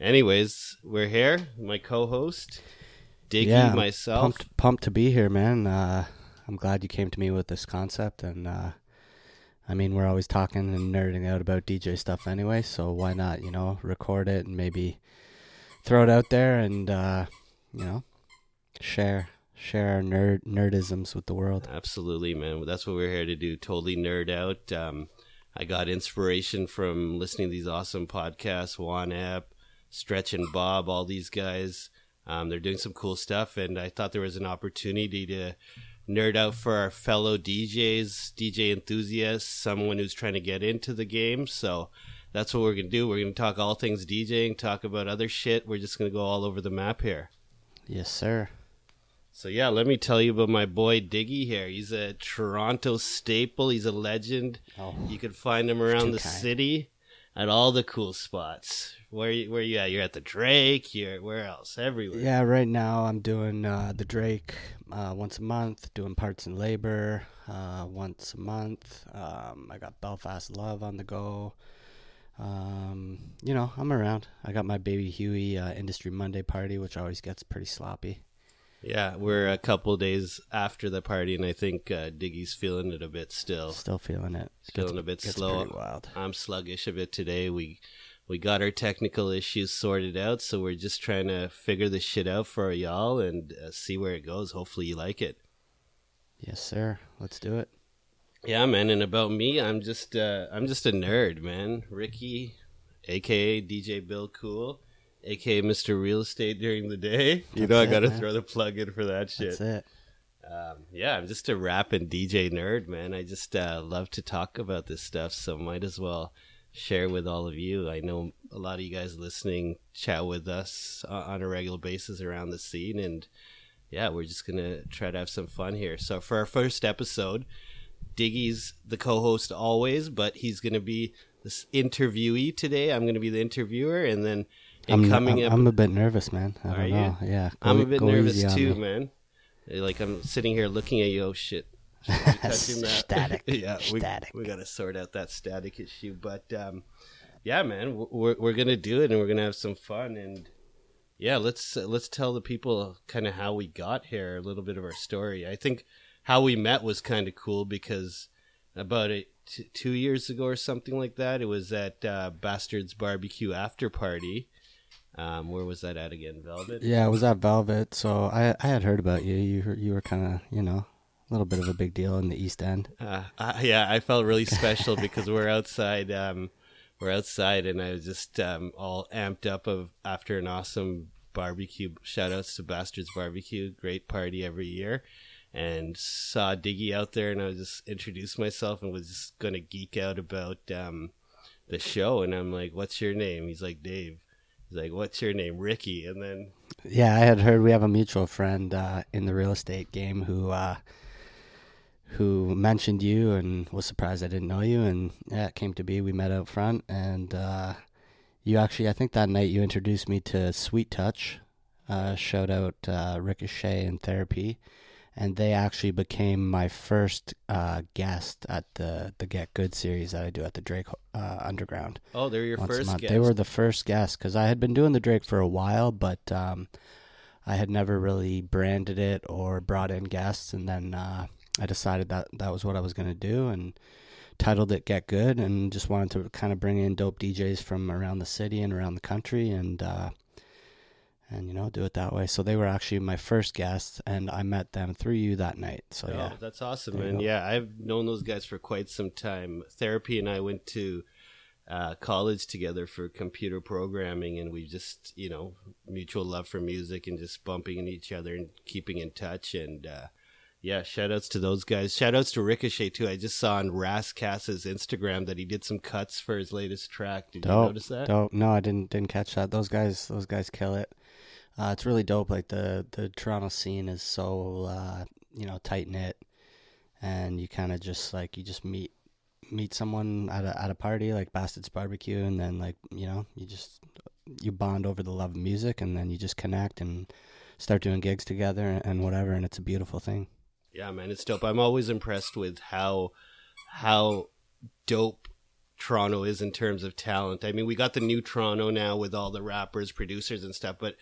Anyways, we're here. My co-host, Diggy, Yeah, myself. Pumped, pumped to be here, man. Uh, I'm glad you came to me with this concept, and uh, I mean, we're always talking and nerding out about DJ stuff anyway, so why not, you know, record it and maybe throw it out there and uh, you know, share share our nerd nerdisms with the world. Absolutely, man. That's what we're here to do. Totally nerd out. Um, I got inspiration from listening to these awesome podcasts, One App, Stretch and Bob, all these guys. Um, they're doing some cool stuff, and I thought there was an opportunity to nerd out for our fellow DJs, DJ enthusiasts, someone who's trying to get into the game. So that's what we're going to do. We're going to talk all things DJing, talk about other shit. We're just going to go all over the map here. Yes, sir. So yeah, let me tell you about my boy Diggy here. He's a Toronto staple. He's a legend. Oh, You can find him around the kind. city at all the cool spots. Where you, where you at? You're at the Drake. You're where else? Everywhere. Yeah, right now I'm doing uh, the Drake uh, once a month, doing parts and labor uh, once a month. Um, I got Belfast Love on the go. Um, you know, I'm around. I got my baby Huey uh, Industry Monday party, which always gets pretty sloppy. Yeah, we're a couple days after the party, and I think uh, Diggy's feeling it a bit still. Still feeling it. Feeling a bit slow. wild. I'm sluggish a bit today. We we got our technical issues sorted out, so we're just trying to figure this shit out for y'all and uh, see where it goes. Hopefully, you like it. Yes, sir. Let's do it. Yeah, man. And about me, I'm just uh, I'm just a nerd, man. Ricky, aka DJ Bill Cool, aka Mr. Real Estate during the day. You know, I got to throw the plug in for that shit. That's it. Um, yeah, I'm just a rap and DJ nerd, man. I just uh, love to talk about this stuff, so might as well share with all of you. I know a lot of you guys listening chat with us uh, on a regular basis around the scene, and yeah, we're just gonna try to have some fun here. So for our first episode, Diggy's the co-host always, but he's gonna be this interviewee today. I'm gonna be the interviewer, and then I'm, coming I'm, up, I'm a bit nervous, man. I Are don't you? know. Yeah, I'm a bit nervous too, man. Like I'm sitting here looking at you. Oh shit! Should I be touching that? Static. yeah, we, Static. we got to sort out that static issue. But um, yeah, man, we're we're gonna do it, and we're gonna have some fun. And yeah, let's uh, let's tell the people kind of how we got here, a little bit of our story. I think how we met was kind of cool because about a, t- two years ago or something like that, it was at uh, Bastards Barbecue after party. Um, where was that at again? Velvet. Yeah, I was at Velvet, so I I had heard about you. You were, you were kind of you know a little bit of a big deal in the East End. Uh, uh, yeah, I felt really special because we're outside. Um, we're outside, and I was just um, all amped up of after an awesome barbecue. Shout outs to Bastards Barbecue, great party every year, and saw Diggy out there, and I was just introduced myself and was just gonna geek out about um, the show, and I'm like, "What's your name?" He's like, "Dave." He's like, "What's your name?" Ricky, and then Yeah, I had heard we have a mutual friend uh, in the real estate game who uh, who mentioned you and was surprised I didn't know you, and yeah, it came to be. We met out front, and uh, you actually, I think that night you introduced me to Sweet Touch. Uh, shout out uh, Ricochet and Therapy, and they actually became my first uh, guest at the the Get Good series that I do at the Drake uh, Underground oh, they're your first guest. They were the first guests because I had been doing the Drake for a while, but um, I had never really branded it or brought in guests. And then uh, I decided that that was what I was going to do and titled it Get Good and just wanted to kind of bring in dope DJs from around the city and around the country and, uh, and you know, do it that way. So they were actually my first guests and I met them through you that night. So Oh, yeah. that's awesome, There man. Yeah, I've known those guys for quite some time. Therapy and I went to uh, college together for computer programming, and we just, you know, mutual love for music and just bumping into each other and keeping in touch. And uh, yeah, shout outs to those guys. Shout outs to Ricochet, too. I just saw on Rascass's Instagram that he did some cuts for his latest track. Did you notice that? Dope. No, I didn't didn't catch that. Those guys those guys kill it. Uh, it's really dope. Like the the Toronto scene is so uh, you know tight knit, and you kind of just like you just meet meet someone at a at a party like Bastards Barbecue, and then like you know you just you bond over the love of music, and then you just connect and start doing gigs together and, and whatever, and it's a beautiful thing. Yeah, man, it's dope. I'm always impressed with how how dope Toronto is in terms of talent. I mean, we got the new Toronto now with all the rappers, producers, and stuff, but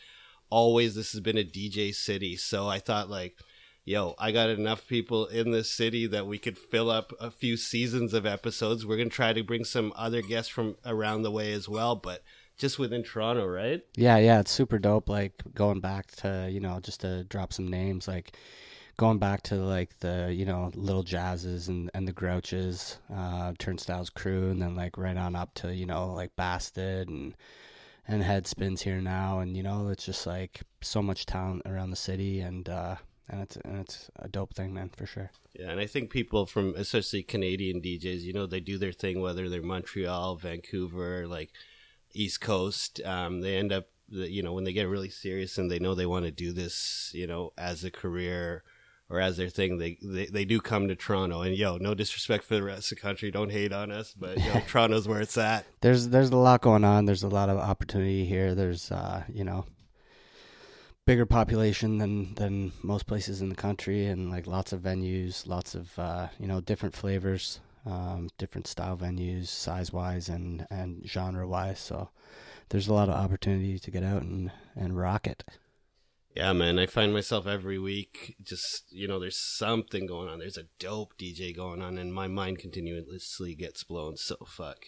always this has been a DJ city. So I thought like, yo, I got enough people in this city that we could fill up a few seasons of episodes. We're gonna try to bring some other guests from around the way as well, but just within Toronto, right? Yeah, yeah, it's super dope. Like going back to you know just to drop some names, like going back to like the you know little jazzes and and the grouches, uh, turnstiles crew, and then like right on up to you know like Bastard and and headspins here now, and you know it's just like so much talent around the city, and uh, and it's and it's a dope thing, man, for sure. Yeah, and I think people from especially Canadian DJs, you know, they do their thing whether they're Montreal, Vancouver, like East Coast. Um, they end up, you know, when they get really serious and they know they want to do this, you know, as a career or as their thing, they, they they do come to Toronto. And yo, no disrespect for the rest of the country, don't hate on us, but yo, Toronto's where it's at. There's there's a lot going on. There's a lot of opportunity here. There's uh, you know, bigger population than than most places in the country, and like lots of venues, lots of uh, you know different flavors, um, different style venues, size wise and and genre wise. So there's a lot of opportunity to get out and and rock it. Yeah, man, I find myself every week just, you know, there's something going on. There's a dope DJ going on, and my mind continuously gets blown. So, fuck.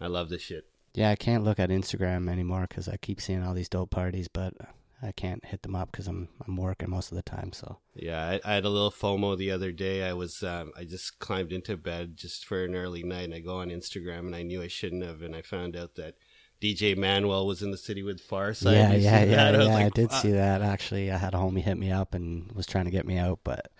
I love this shit. Yeah, I can't look at Instagram anymore because I keep seeing all these dope parties, but I can't hit them up because I'm I'm working most of the time. So yeah, I, I, had a little FOMO the other day. I was um, I just climbed into bed just for an early night, and I go on Instagram, and I knew I shouldn't have, and I found out that DJ Manuel was in the city with Pharcyde. Yeah, yeah, yeah, yeah. I, like, I did see that actually. I had a homie hit me up and was trying to get me out, but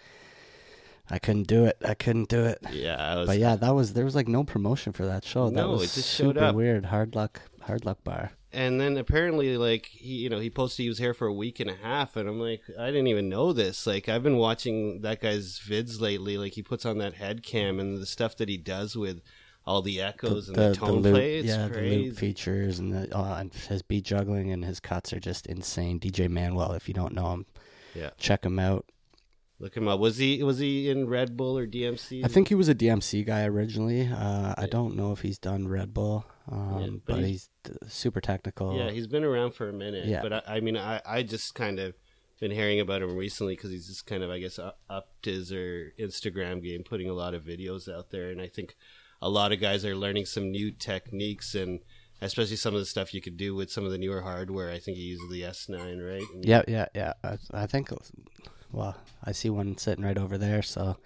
I couldn't do it. I couldn't do it. Yeah, was, but yeah, that was there was like no promotion for that show. That no, was it just super showed up. weird. Hard luck, hard luck bar. And then apparently, like he, you know, he posted he was here for a week and a half, and I'm like, I didn't even know this. Like I've been watching that guy's vids lately. Like he puts on that head cam and the stuff that he does with all the echoes the, and the, the tone the loop, play. It's yeah, crazy. the loop features and the uh, and his beat juggling and his cuts are just insane. DJ Manuel, if you don't know him, yeah, check him out. Look him up. Was he was he in Red Bull or DMC? I think he was a DMC guy originally. Uh, I don't know if he's done Red Bull, um, yeah, but, but he's, he's, super technical. Yeah, he's been around for a minute. Yeah. but I, I mean, I I just kind of been hearing about him recently because he's just kind of I guess upped his or Instagram game, putting a lot of videos out there, and I think a lot of guys are learning some new techniques and especially some of the stuff you could do with some of the newer hardware. I think he uses the S9, right? And yeah, yeah, yeah. I, I, think, well, I see one sitting right over there. So,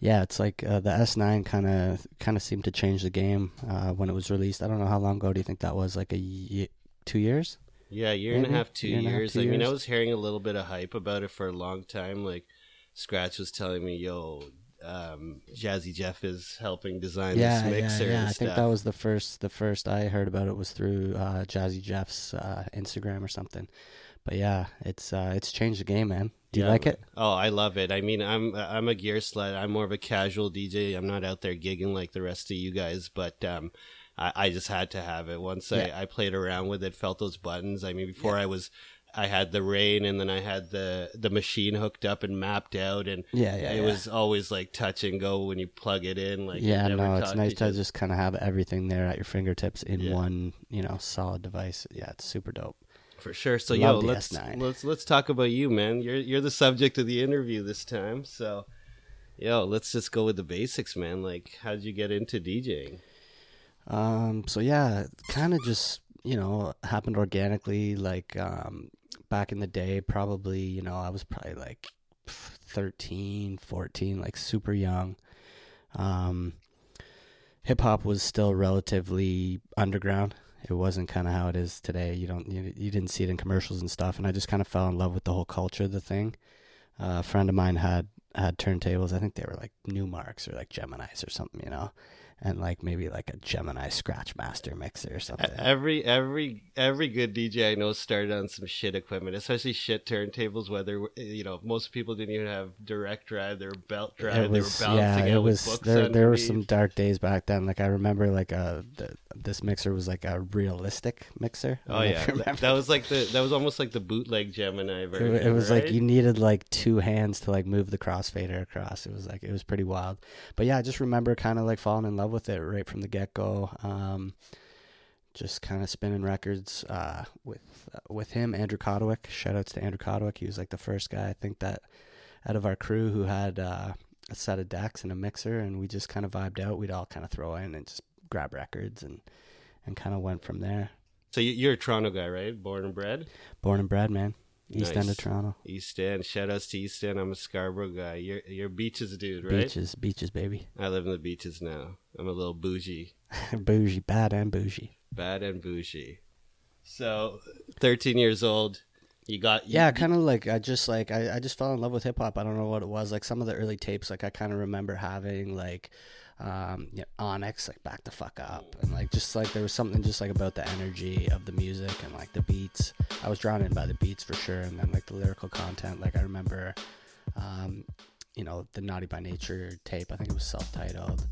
yeah, it's like uh, the S9 kind of kind of seemed to change the game uh, when it was released. I don't know how long ago do you think that was? Like a two years? Yeah, year Maybe? and a half, two years. Half, two I years. mean, I was hearing a little bit of hype about it for a long time. Like, Scratch was telling me, "Yo, um, Jazzy Jeff is helping design yeah, this mixer. Yeah, yeah. I stuff. think that was the first. The first I heard about it was through uh, Jazzy Jeff's uh, Instagram or something. But yeah, it's uh, it's changed the game, man. Do you yeah, like it? Oh, I love it. I mean, I'm I'm a gear slut. I'm more of a casual DJ. I'm not out there gigging like the rest of you guys, but um, I, I just had to have it. Once yeah. I, I played around with it, felt those buttons. I mean, before I was I had the Rane and then I had the the machine hooked up and mapped out and yeah, yeah it yeah. was always like touch and go when you plug it in like yeah no it's nice to just kind of have everything there at your fingertips in yeah. one you know solid device yeah it's super dope for sure so Love yo let's S9. let's let's talk about you man you're you're the subject of the interview this time so yo let's just go with the basics man like how'd you get into DJing um so yeah kind of just you know happened organically like um back in the day, probably, you know, I was probably like 13, 14, like super young. Um, hip hop was still relatively underground. It wasn't kind of how it is today. You don't, you, you didn't see it in commercials and stuff. And I just kind of fell in love with the whole culture of the thing. Uh, a friend of mine had had turntables. I think they were like Numarks or like Geminis or something, you know and like maybe like a Gemini Scratch Master mixer or something. Every every every good DJ I know started on some shit equipment, especially shit turntables. Whether you know most people didn't even have direct drive; they were belt drive. Was, they were bouncing yeah, it was, There, there were some dark days back then. Like I remember, like a uh, the, this mixer was like a realistic mixer. Oh yeah, that was like the that was almost like the bootleg Gemini version. It, it was right? like you needed like two hands to like move the crossfader across. It was like it was pretty wild. But yeah, I just remember kind of like falling in love love with it right from the get go. Um, just kind of spinning records uh, with uh, with him, Andrew Codwick. Shout outs to Andrew Codwick. He was like the first guy I think that out of our crew who had uh, a set of decks and a mixer, and we just kind of vibed out. We'd all kind of throw in and just grab records and and kind of went from there. So you're a Toronto guy, right? Born and bred. Born and bred, man. East End of Toronto. East End. Shout outs to East End. I'm a Scarborough guy. You're you're beaches dude, right? Beaches, beaches, baby. I live in the beaches now. I'm a little bougie, bougie, bad and bougie. bad and bougie. So, 13 years old. You got you- Yeah, kind of like I just like I, I just fell in love with hip hop. I don't know what it was. Like some of the early tapes, like I kind of remember having like um you know, Onyx, like back the fuck up, and like just like there was something just like about the energy of the music and like the beats. I was drawn in by the beats for sure, and then like the lyrical content. Like I remember, um, you know, the Naughty by Nature tape. I think it was self-titled,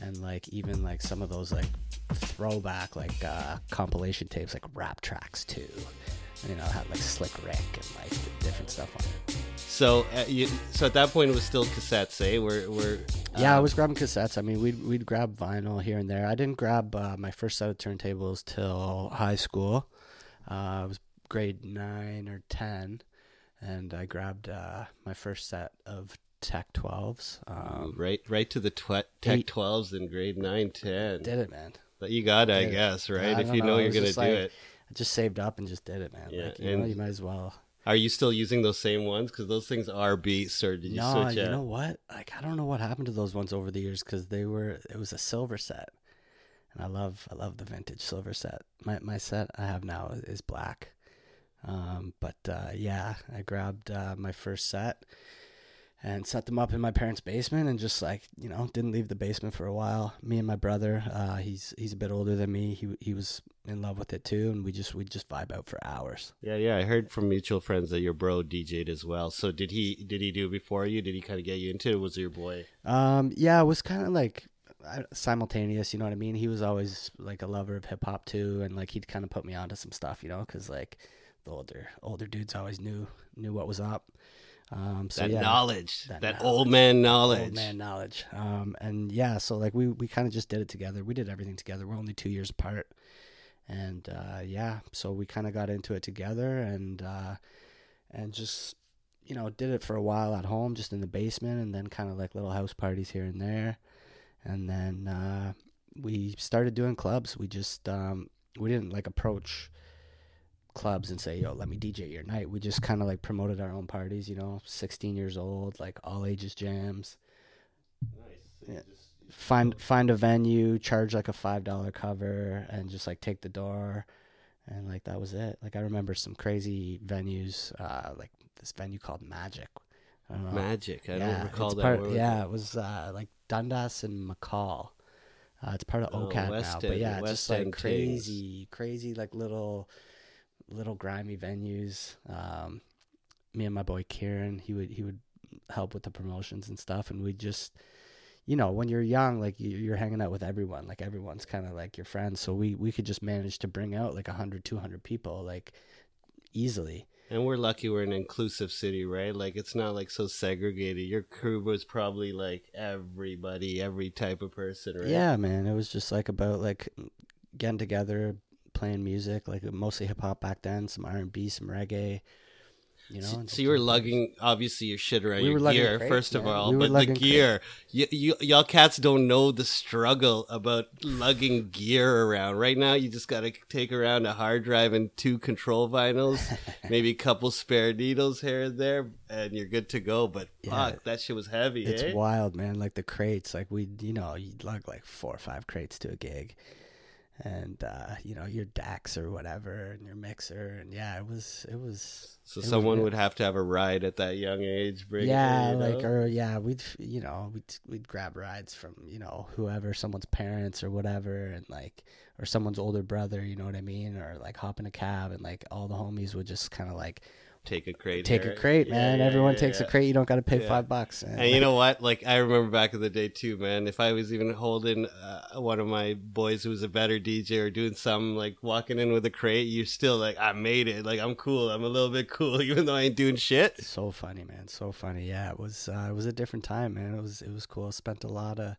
and like even like some of those like throwback like uh compilation tapes, like rap tracks too you know, had like Slick Rick and like different stuff on it. So, uh, you, so at that point it was still cassettes, eh? We're, we're Yeah, I uh, was grabbing cassettes. I mean, we'd we'd grab vinyl here and there. I didn't grab uh, my first set of turntables till high school. Uh, I was grade nine or ten, and I grabbed uh, my first set of Tech Twelves. Um, right, right to the tw- Tech 12s in grade 9, 10. did it, man. But you got it, I guess, right? I if you know, know, you're gonna do like- it. I just saved up and just did it, man. Yeah, like you know, you might as well. Are you still using those same ones? Because those things are beats, or did you no, switch you know what? Like I don't know what happened to those ones over the years because they were. It was a silver set, and I love I love the vintage silver set. My my set I have now is black, um, but uh, yeah, I grabbed uh, my first set and set them up in my parents' basement and just like you know didn't leave the basement for a while. Me and my brother, uh, he's he's a bit older than me. He he was in love with it too, and we just we just vibe out for hours. Yeah, yeah. I heard from mutual friends that your bro DJ'd as well. So did he? Did he do it before you? Did he kind of get you into it? Was it your boy? Um, yeah, it was kind of like simultaneous. You know what I mean? He was always like a lover of hip hop too, and like he'd kind of put me onto some stuff, you know, because like the older older dudes always knew knew what was up. Um, so that yeah, knowledge, that that, knowledge. old man knowledge. old man knowledge. Um, and yeah, so like we we kind of just did it together. We did everything together. We're only two years apart, and uh, yeah, so we kind of got into it together, and uh, and just you know did it for a while at home, just in the basement, and then kind of like little house parties here and there, and then uh, we started doing clubs. We just um, we didn't like approach clubs and say, "Yo, let me DJ your night." We just kind of like promoted our own parties. You know, sixteen years old, like all ages jams. Yeah. Find find a venue, charge like a five dollar cover, and just like take the door, and like that was it. Like I remember some crazy venues, uh, like this venue called Magic. I don't know. Magic. I yeah, don't recall that part. Yeah, it was uh, like Dundas and McCaul. Uh, it's part of Oh, OCAD West now, but yeah, just like crazy, crazy like little, little grimy venues. Um, me and my boy Kieran, he would he would help with the promotions and stuff, and we just, you know, when you're young, like you, you're hanging out with everyone, like everyone's kind of like your friends, so we we could just manage to bring out like 100, 200 people like easily. And we're lucky we're an inclusive city, right? Like it's not like so segregated. Your crew was probably like everybody, every type of person, right? Yeah, man. It was just like about like getting together, playing music, like mostly hip hop back then, some R and B, some reggae. You know. So, so you were lugging obviously your shit around We your were lugging gear crates, first of all, We but the gear, you, you y'all cats don't know the struggle about lugging gear around. Right now, you just got to take around a hard drive and two control vinyls, maybe a couple spare needles here and there, and you're good to go. But Yeah. fuck, that shit was heavy. It's eh? wild, man. Like the crates, like we, you know, you'd lug like four or five crates to a gig, and uh, you know your decks or whatever, and your mixer, and yeah, it was, it was. So it someone real. would have to have a ride at that young age. Bring it, yeah, you like know? or yeah, we'd you know we'd we'd grab rides from you know whoever someone's parents or whatever, and like or someone's older brother, you know what I mean, or like hop in a cab and like all the homies would just kind of like take a crate. take here. a crate, Yeah, man. yeah, Everyone yeah, takes a crate. You don't got to pay five bucks. And you know what? Like I remember back in the day too, man. If I was even holding uh, one of my boys who was a better DJ or doing something like walking in with a crate, you're still like, I made it. Like I'm cool. I'm a little bit cool, even though I ain't doing shit. so funny, man. So funny. Yeah, it was uh, it was a different time, man. It was it was cool. Spent a lot of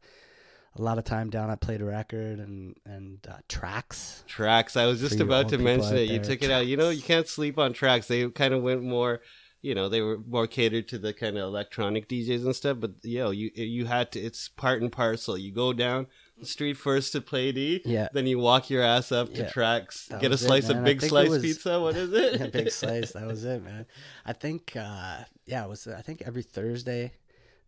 a lot of time down at Play De Record and and uh, Tracks. Tracks. I was just about to mention it. You took it out. You know, you can't sleep on tracks. They kind of went more, you know, they were more catered to the kind of electronic DJs and stuff. But you know, you you had to. It's part and parcel. You go down the street first to Play D. Yeah. Then you walk your ass up to Yeah. tracks. That Get a it, slice of big slice was- pizza. What is it? yeah, big slice. That was it, man. I think, uh, yeah, it was. I think every Thursday,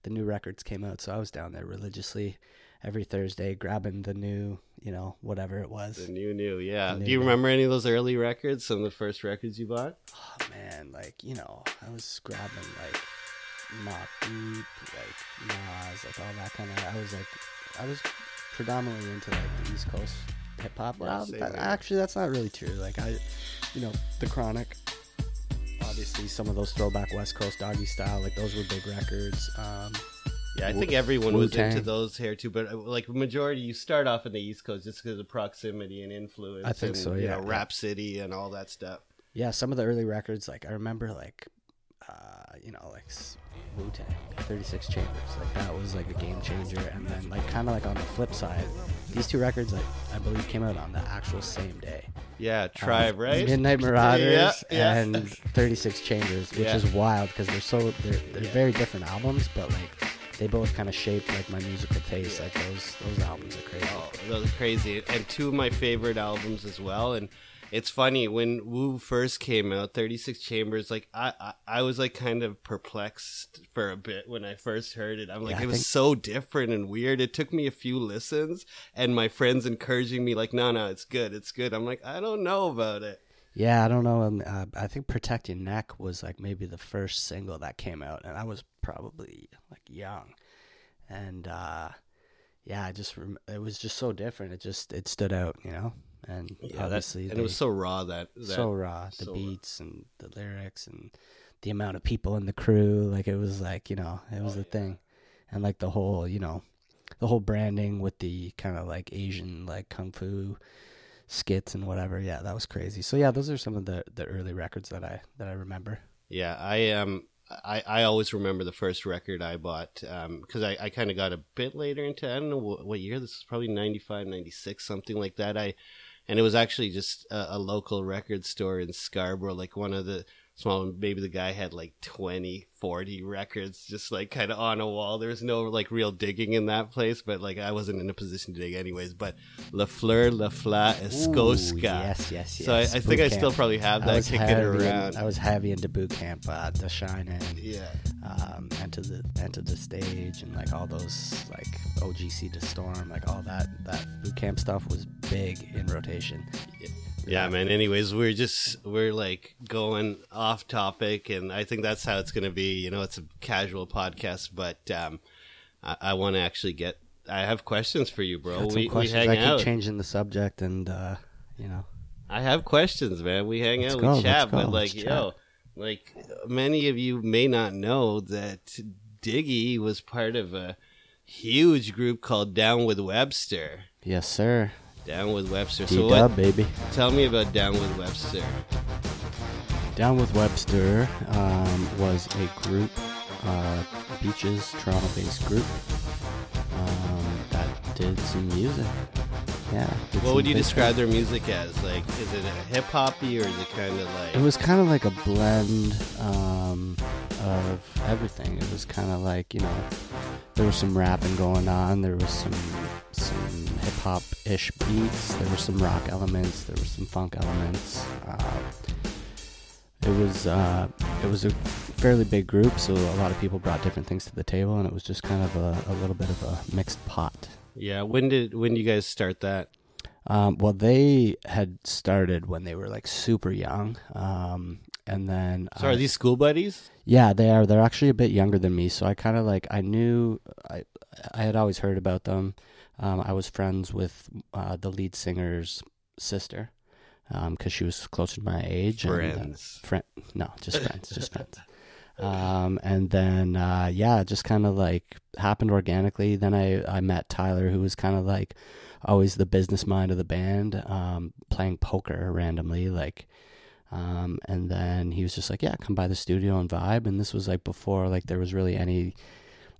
the new records came out, so I was down there religiously every Thursday, grabbing the new, you know, whatever it was. The new new, yeah. The Do you new. remember any of those early records? Some of the first records you bought? Oh man, like you know, I was grabbing like Mobb Deep, like Nas, like all that kind of. I was like, I was predominantly into like the East Coast hip hop. Well, that- actually, that's not really true. Like I, you know, the Chronic. Obviously, some of those throwback West Coast doggy style, like those were big records. Um, Yeah, I think everyone was Wu-Tang. into those here too, but uh, like majority, you start off in the East Coast just because of proximity and influence. I think and, so, You yeah, know, yeah. Rap City and all that stuff. yeah, some of the early records, like I remember, like uh, you know, like Wu Tang, Thirty Six Chambers, like that was like a game changer. And then, like, kind of like on the flip side, these two records, like I believe, came out on the actual same day. Yeah, Tribe, Um, right? Midnight Marauders Yeah, yeah. and Thirty Six Chambers, which Yeah. is wild because they're so they're they're very different albums, but like they both kind of shaped like my musical taste. Like those those albums are crazy. Oh, those are crazy. And two of my favorite albums as well. And it's funny when Wu first came out, Thirty Six Chambers. Like I, I, I was like kind of perplexed for a bit when I first heard it. I'm like, Yeah, it was think- so different and weird. It took me a few listens, and my friends encouraging me, like, no, no, it's good, it's good. I'm like, I don't know about it. Yeah, I don't know. Um, uh, I think "Protect Your Neck" was like maybe the first single that came out, and I was probably like young, and uh, yeah, I just rem- it was just so different. It just it stood out, you know. And Yeah, that, obviously, and it was so raw that, that so raw. The so raw. beats and the lyrics and the amount of people in the crew, like it was like you know, it was Oh, the thing, and like the whole you know, the whole branding with the kind of like Asian like kung fu skits and whatever. Yeah, that was crazy. So yeah, those are some of the the early records that I that I remember. Yeah, I um I, I always remember the first record I bought um because I, I kind of got a bit later into I don't know what, what year this is probably 95 96 something like that I and it was actually just a, a local record store in Scarborough like one of the small maybe the guy had like 20 40 records just like kind of on a wall. There was no like real digging in that place but like I wasn't in a position to dig anyways. But La Fleur La Fla Escosca Ooh, yes, yes, yes. so I, I think I still probably have that kicking heavy in- around. I was heavy into boot camp, uh, The Shine and yeah. um, Enter the Enta Da Stage, and like all those like OGC Da Storm, like all that that boot camp stuff was big in rotation. Yeah, man. Anyways, we're just we're like going off topic, and I think that's how it's going to be. You know, it's a casual podcast, but um, I, I want to actually get. I have questions for you, bro. We, we hang I keep out. changing the subject, and uh, you know, I have questions, man. We hang Let's out, go, we chat, but like, let's chat. yo, like many of you may not know that Diggy was part of a huge group called Down with Webster. yes, sir. Down with Webster. D So what? baby. Tell me about Down with Webster. Down with Webster um, was a group, uh, Beaches, Toronto-based group um, that did some music. Yeah. What would you describe their music as? Like, is it a hip hoppy or is it kind of like? It was kind of like a blend um, of everything. It was kind of like you know, there was some rapping going on. There was some some hip hop ish beats. There were some rock elements. There were some funk elements. Uh, it was uh, it was a fairly big group, so a lot of people brought different things to the table, and it was just kind of a, a little bit of a mixed pot. yeah. When did when did you guys start that? Um, well, they had started when they were like super young, um, and then So are these school buddies? Yeah, they are. They're actually a bit younger than me, so I kind of like I knew I I had always heard about them. Um, I was friends with uh, the lead singer's sister because she was closer to my age. and, uh, Friends. friend, no, just friends, just friends. Um, and then uh, yeah, just kind of like happened organically. Then I I met Tyler, who was kind of like always the business mind of the band, um, playing poker randomly, like. Um, and then he was just like, "Yeah, come by the studio and vibe." And this was like before like there was really any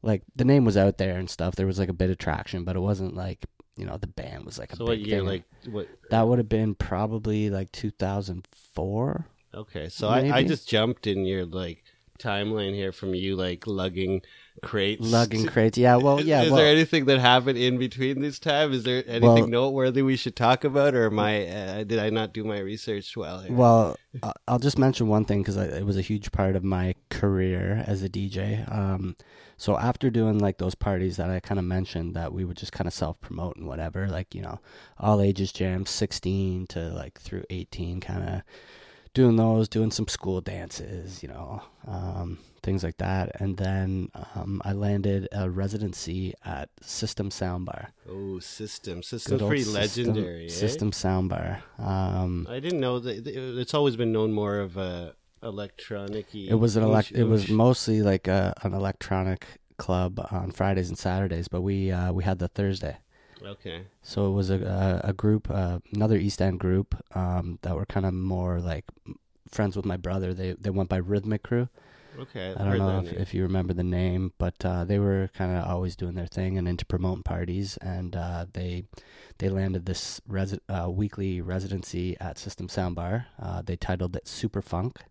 like the name was out there and stuff. There was like a bit of traction, but it wasn't like you know the band was like a So big what year? thing. Like what? that would have been probably like 2004. Okay, so I, I just jumped in your like timeline here from you like lugging crates. Lugging crates. Yeah, well, yeah. Is well, there anything that happened in between this time? Is there anything Well- noteworthy we should talk about, or am I? Uh, did I not do my research well? Here? Well, I'll just mention one thing because it was a huge part of my career as a DJ. Um, so after doing like those parties that I kind of mentioned, that we would just kind of self promote and whatever, like you know, all ages jams, sixteen to like through eighteen, kind of doing those, doing some school dances, you know, um, things like that. And then um, I landed a residency at System Soundbar. oh, system. System's pretty System- legendary. eh? System Soundbar. Um, I didn't know that. It's always been known more of a electronic. It was an elect. It was mostly like a, an electronic club on Fridays and Saturdays, but we uh, we had the Thursday. Okay. So it was a a, a group, uh, another East End group um, that were kind of more like friends with my brother. They they went by Rhythmic Crew. Okay. I've I don't know if, if you remember the name, but uh, they were kind of always doing their thing and into promoting parties, and uh, they they landed this resi- uh, weekly residency at System Soundbar. Uh, they titled it Super Funk,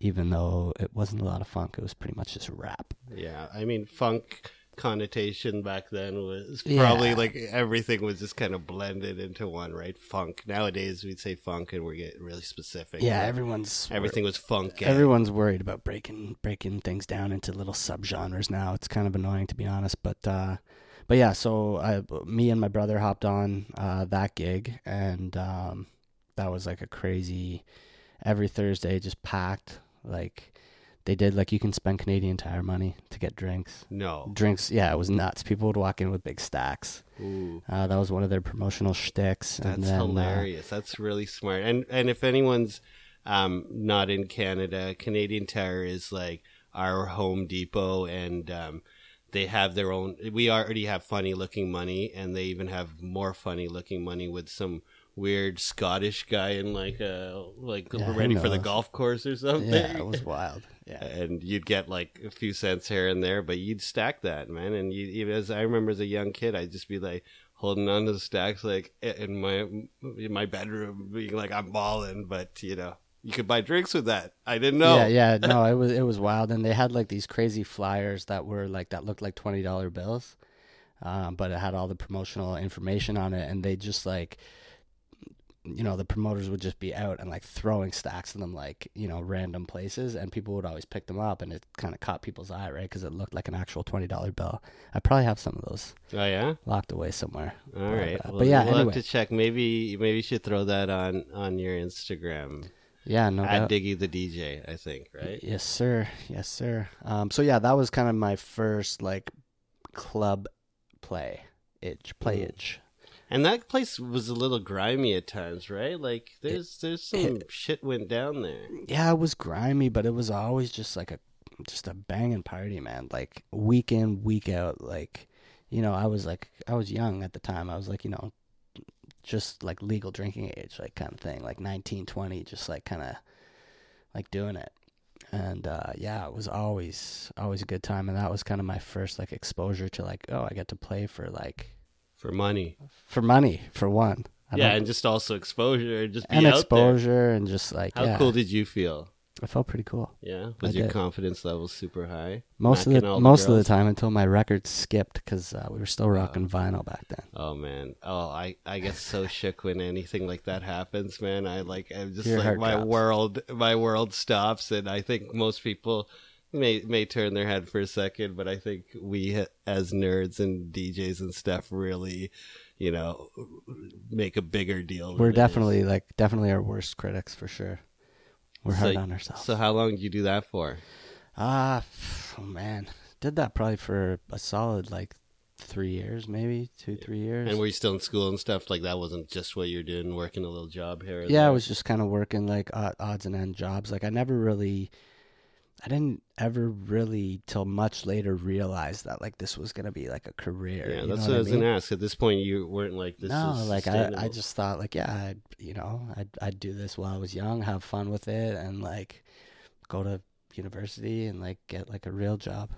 even though it wasn't a lot of funk. It was pretty much just rap. Yeah, I mean, funk connotation back then was Yeah. probably like everything was just kind of blended into one, right? Funk. Nowadays, we'd say funk, and we're getting really specific. Yeah, everyone's everything was funk. Everyone's worried about breaking breaking things down into little subgenres now. It's kind of annoying to be honest, but uh, but yeah. So I, me and my brother hopped on uh, that gig, and um, that was like a crazy. Every Thursday, just packed. Like they did, like you can spend Canadian Tire money to get drinks. No. Drinks, yeah, it was nuts. People would walk in with big stacks. Ooh. Uh, that was one of their promotional shticks. and That's then, uh, hilarious. That's really smart. And and if anyone's um, not in Canada, Canadian Tire is like our Home Depot, and um, they have their own. We already have funny looking money, and they even have more funny looking money with some weird Scottish guy in like a like Yeah, ready for the golf course or something. yeah, it was wild. Yeah. and you'd get like a few cents here and there, but you'd stack that, man. And you, even as I remember as a young kid, I'd just be like holding on to the stacks, like in my in my bedroom, being like I'm balling. But you know, you could buy drinks with that. I didn't know. Yeah, yeah, no, it was it was wild, and they had like these crazy flyers that were like that looked like twenty dollar bills, um, but it had all the promotional information on it, and they just like, you know, the promoters would just be out and like throwing stacks of them like you know random places, and people would always pick them up, and it kind of caught people's eye, right? Because it looked like an actual twenty dollar bill. I probably have some of those Oh yeah. locked away somewhere. All right. But, uh, Well, but yeah, we'll anyway, have to check. Maybe maybe you should throw that on on your Instagram yeah, no at doubt. Diggy the DJ. I think right. Yes, sir. Yes, sir. Um, so yeah, that was kind of my first like club play itch, play Mm. itch. And that place was a little grimy at times, right? Like there's there's some shit went down there. Yeah, it was grimy, but it was always just like a just a banging party, man. Like week in, week out. Like you know, I was like I was young at the time. I was like you know, just like legal drinking age, like kind of thing, like 19, 20, just like kind of like doing it. And uh, yeah, it was always always a good time, and that was kind of my first like exposure to like oh, I get to play for like For money, for money for one. I yeah, don't- and just also exposure, and just be and exposure and just like How yeah, cool did you feel? I felt pretty cool. Yeah, I was your did. confidence level super high? Most Knocking of the most of the time until my record skipped because uh, we were still rocking vinyl back then. Oh man, oh I I get so shook when anything like that happens, man. I like I'm just Your like my drops. world my world stops, and I think most people may may turn their head for a second, but I think we as nerds and DJs and stuff really, you know, make a bigger deal. We're definitely like definitely our worst critics for sure. We're So- hard on ourselves. So how long did you do that for? Ah, oh man, did that probably for a solid like three years, maybe two, three years. And were you still in school and stuff? Like that wasn't just what you're doing, working a little job here. or yeah, I was just kind of working like odd, odds and end jobs. Like I never really, I didn't ever really till much later realize that like this was gonna be like a career. Yeah, that's what I was mean? gonna ask. At this point, you weren't like this. no, is like I, I just thought like yeah, I'd, you know, I'd I'd do this while I was young, have fun with it, and like go to university and like get like a real job.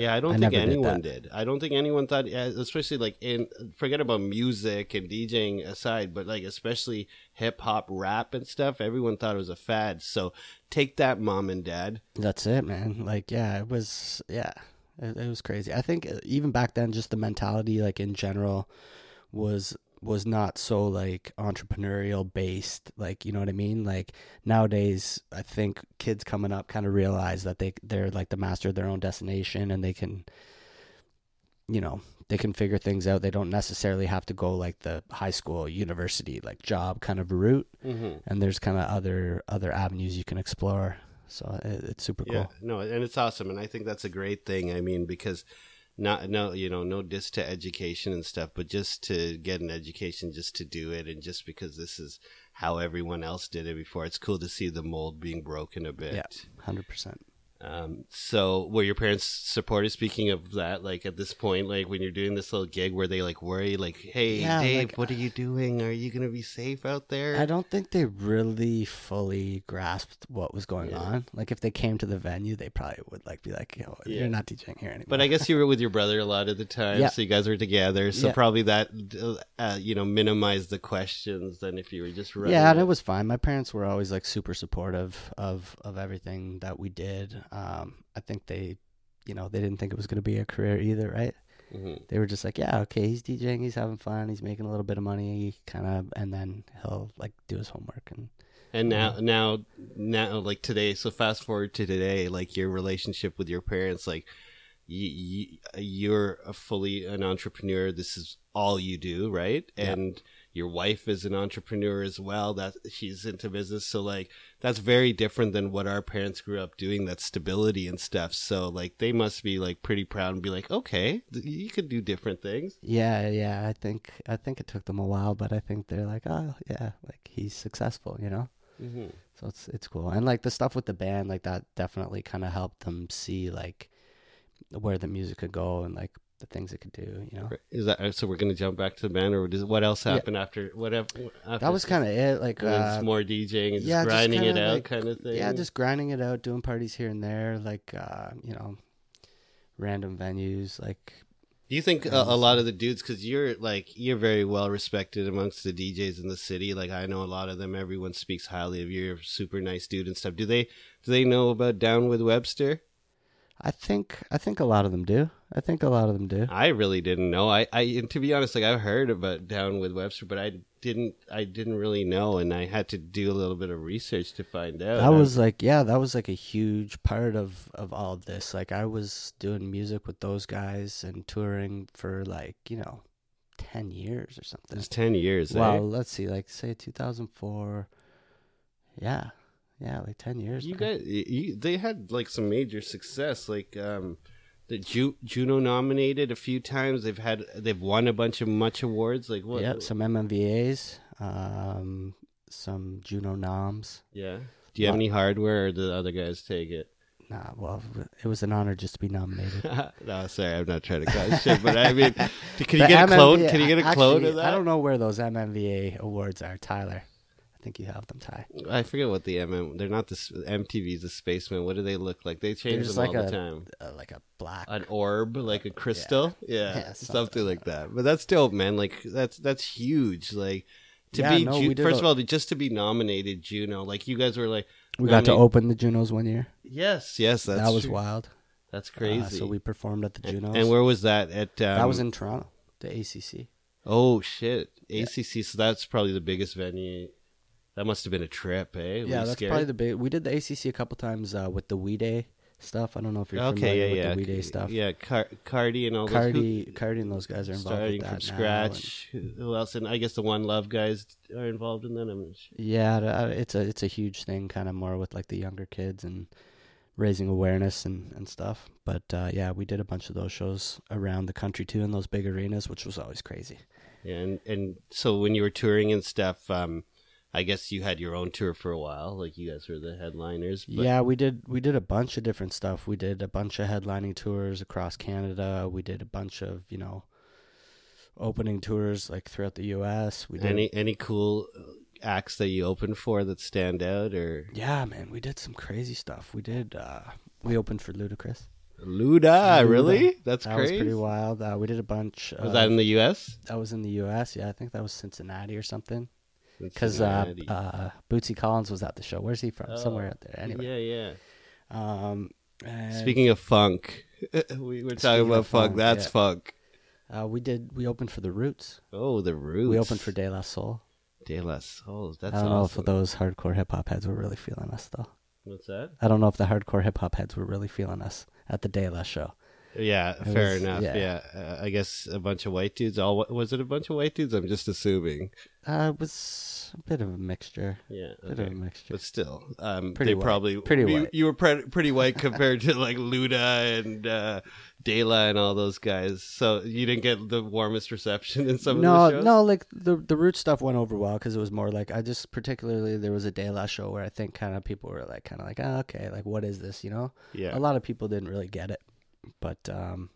Yeah, I don't I think never did anyone did, I don't think anyone thought, especially like in forget about music and DJing aside, but like especially hip hop, rap, and stuff. Everyone thought it was a fad. So take that, mom and dad. That's it, man. Like, yeah, it was, yeah, it, it was crazy. I think uh, even back then, just the mentality, like in general, was was not so like entrepreneurial based. Like, you know what I mean? Like nowadays, I think kids coming up kind of realize that they they're like the master of their own destination, and they can, you know, they can figure things out. They don't necessarily have to go like the high school, university, like job kind of route. Mm-hmm. And there's kind of other other avenues you can explore. So it, it's super cool. No, and it's awesome, and I think that's a great thing. I mean, because not no, you know, no diss to education and stuff, but just to get an education, just to do it, and just because this is how everyone else did it before, it's cool to see the mold being broken a bit. Yeah. Hundred percent. Um, so were your parents supportive? Speaking of that, like at this point, like when you're doing this little gig, were they like worried, like, "Hey, Yeah, Dave, like, what are you doing? Are you gonna be safe out there?" I don't think they really fully grasped what was going Yeah. on. Like if they came to the venue, they probably would like be like, Yo, Yeah. "You're not DJing here anymore." But I guess you were with your brother a lot of the time, Yeah. so you guys were together. So probably that, uh, you know, minimized the questions than if you were just running. yeah, and it was fine. My parents were always like super supportive of of everything that we did. Um, I think they, you know, they didn't think it was going to be a career either, right? Mhm. They were just like, "Yeah, okay, he's DJing, he's having fun, he's making a little bit of money, kind of, and then he'll like do his homework and." And now, now, now, like today. So fast forward to today, like your relationship with your parents, like you, you you're a fully an entrepreneur. This is all you do, right? Yeah. And your wife is an entrepreneur as well. That she's into business, so like that's very different than what our parents grew up doing. That stability and stuff. So like they must be like pretty proud and be like, okay, you could do different things. Yeah, yeah. I think I think it took them a while, but I think they're like, oh yeah, like he's successful, you know. Mm-hmm. So it's it's cool, and like the stuff with the band, like that definitely kind of helped them see like where the music could go and like the things it could do, you know. Is that so? We're gonna jump back to the band, or does what else Yeah. happened after whatever? After That was kind of it, like uh, more DJing and just yeah, grinding it out, like- kind of thing. yeah, just grinding it out, doing parties here and there, like uh, you know, random venues, like Do you think a, a lot of the dudes, because you're like you're very well respected amongst the DJs in the city. Like I know a lot of them. Everyone speaks highly of you. You're a super nice dude and stuff. Do they do they know about Down with Webster? I think I think a lot of them do. I think a lot of them do. I really didn't know. I, I and to be honest, like I've heard about Down with Webster, but I didn't I didn't really know, and I had to do a little bit of research to find out. That was like yeah, that was like a huge part of of all of this. Like I was doing music with those guys and touring for like, you know, 10 years or something. it's ten years. eh? Well, let's see, like say 2004. Yeah. Yeah, like 10 years. You guys, you, they had like some major success. Like um, the Ju- Juno nominated a few times. They've had they've won a bunch of much awards. Like what? Yep, some MMVAs, um some Juno noms. Yeah. Do you have any hardware, or do the other guys take it? Nah, well, it was an honor just to be nominated. no, sorry, I'm not trying to cause shit, but I mean, can you The get a clone? Can you get a actually, clone of that? I don't know where those MMVA awards are, Tyler. Think you have them, Ty. I forget what the MM. They're not the MTV's the spaceman. What do they look like? They change them like all a- the time. Uh, like a black. An orb, like a crystal. Yeah, Yeah, something, something like that. But that's dope, man. Like that's that's huge. Like to Yeah, be no, Ju- first a- of all, just to be nominated Juno. Like you guys were like, we got to open the Junos one year. yes, yes, that's that was true. wild. That's Uh, crazy. so we performed at the and, Junos. and where was that at? Um, that was in Toronto, the ACC. Oh shit, ACC. So that's probably the biggest venue. That must have been a trip, eh? Were Yeah, that's scared? probably the big. We did the ACC a couple times uh, with the We Day stuff. I don't know if you're okay, familiar yeah, with yeah, the We Day stuff. Yeah, Car- Cardi and all those. Cardi, Who, Cardi, and those guys are involved starting from scratch. Who who else? And I guess the One Love guys are involved in that. I'm sure. yeah, it's a it's a huge thing, kind of more with like the younger kids and raising awareness and, and stuff. But uh, yeah, we did a bunch of those shows around the country too in those big arenas, which was always crazy. Yeah, and and so when you were touring and stuff, um, I guess you had your own tour for a while. Like you guys were the headliners. But yeah, we did we did a bunch of different stuff. We did a bunch of headlining tours across Canada. We did a bunch of you know opening tours like throughout the U.S. We did Any any cool uh, acts that you opened for that stand out, or yeah, man, we did some crazy stuff. We did uh, we opened for Ludacris. Luda, Luda. really? That's That crazy. was pretty wild. Uh, we did a bunch. Was of- that in the U.S.? that was in the U.S. Yeah, I think that was Cincinnati or something. Because uh, uh, Bootsy Collins was at the show. Where's he from? Oh, Somewhere out there. Anyway. yeah, yeah. Um, Speaking of funk, we were talking about funk. funk, That's yeah. funk. uh, we did. We opened for the Roots. Oh, the Roots. We opened for De La Soul. De La Soul. That's I don't know if those hardcore hip hop heads were really feeling us though. What's that? I don't know if the hardcore hip hop heads were really feeling us at the De La show. Yeah, It fair was- enough. Yeah, yeah. Uh, I guess a bunch of white dudes. All was it a bunch of white dudes? I'm just assuming. Uh, it was a bit of a mixture. Yeah, Bit okay. of a mixture. but still, um, Pretty they white. probably Pretty you, white. You were pre- pretty white compared to like Luda and uh, De La and all those guys. So you didn't get the warmest reception in some no, of the shows. no, like the the root stuff went over well because it was more like I just particularly there was a De La show where I think kind of people were like kind of like oh, okay like what is this you know yeah, a lot of people didn't really get it but um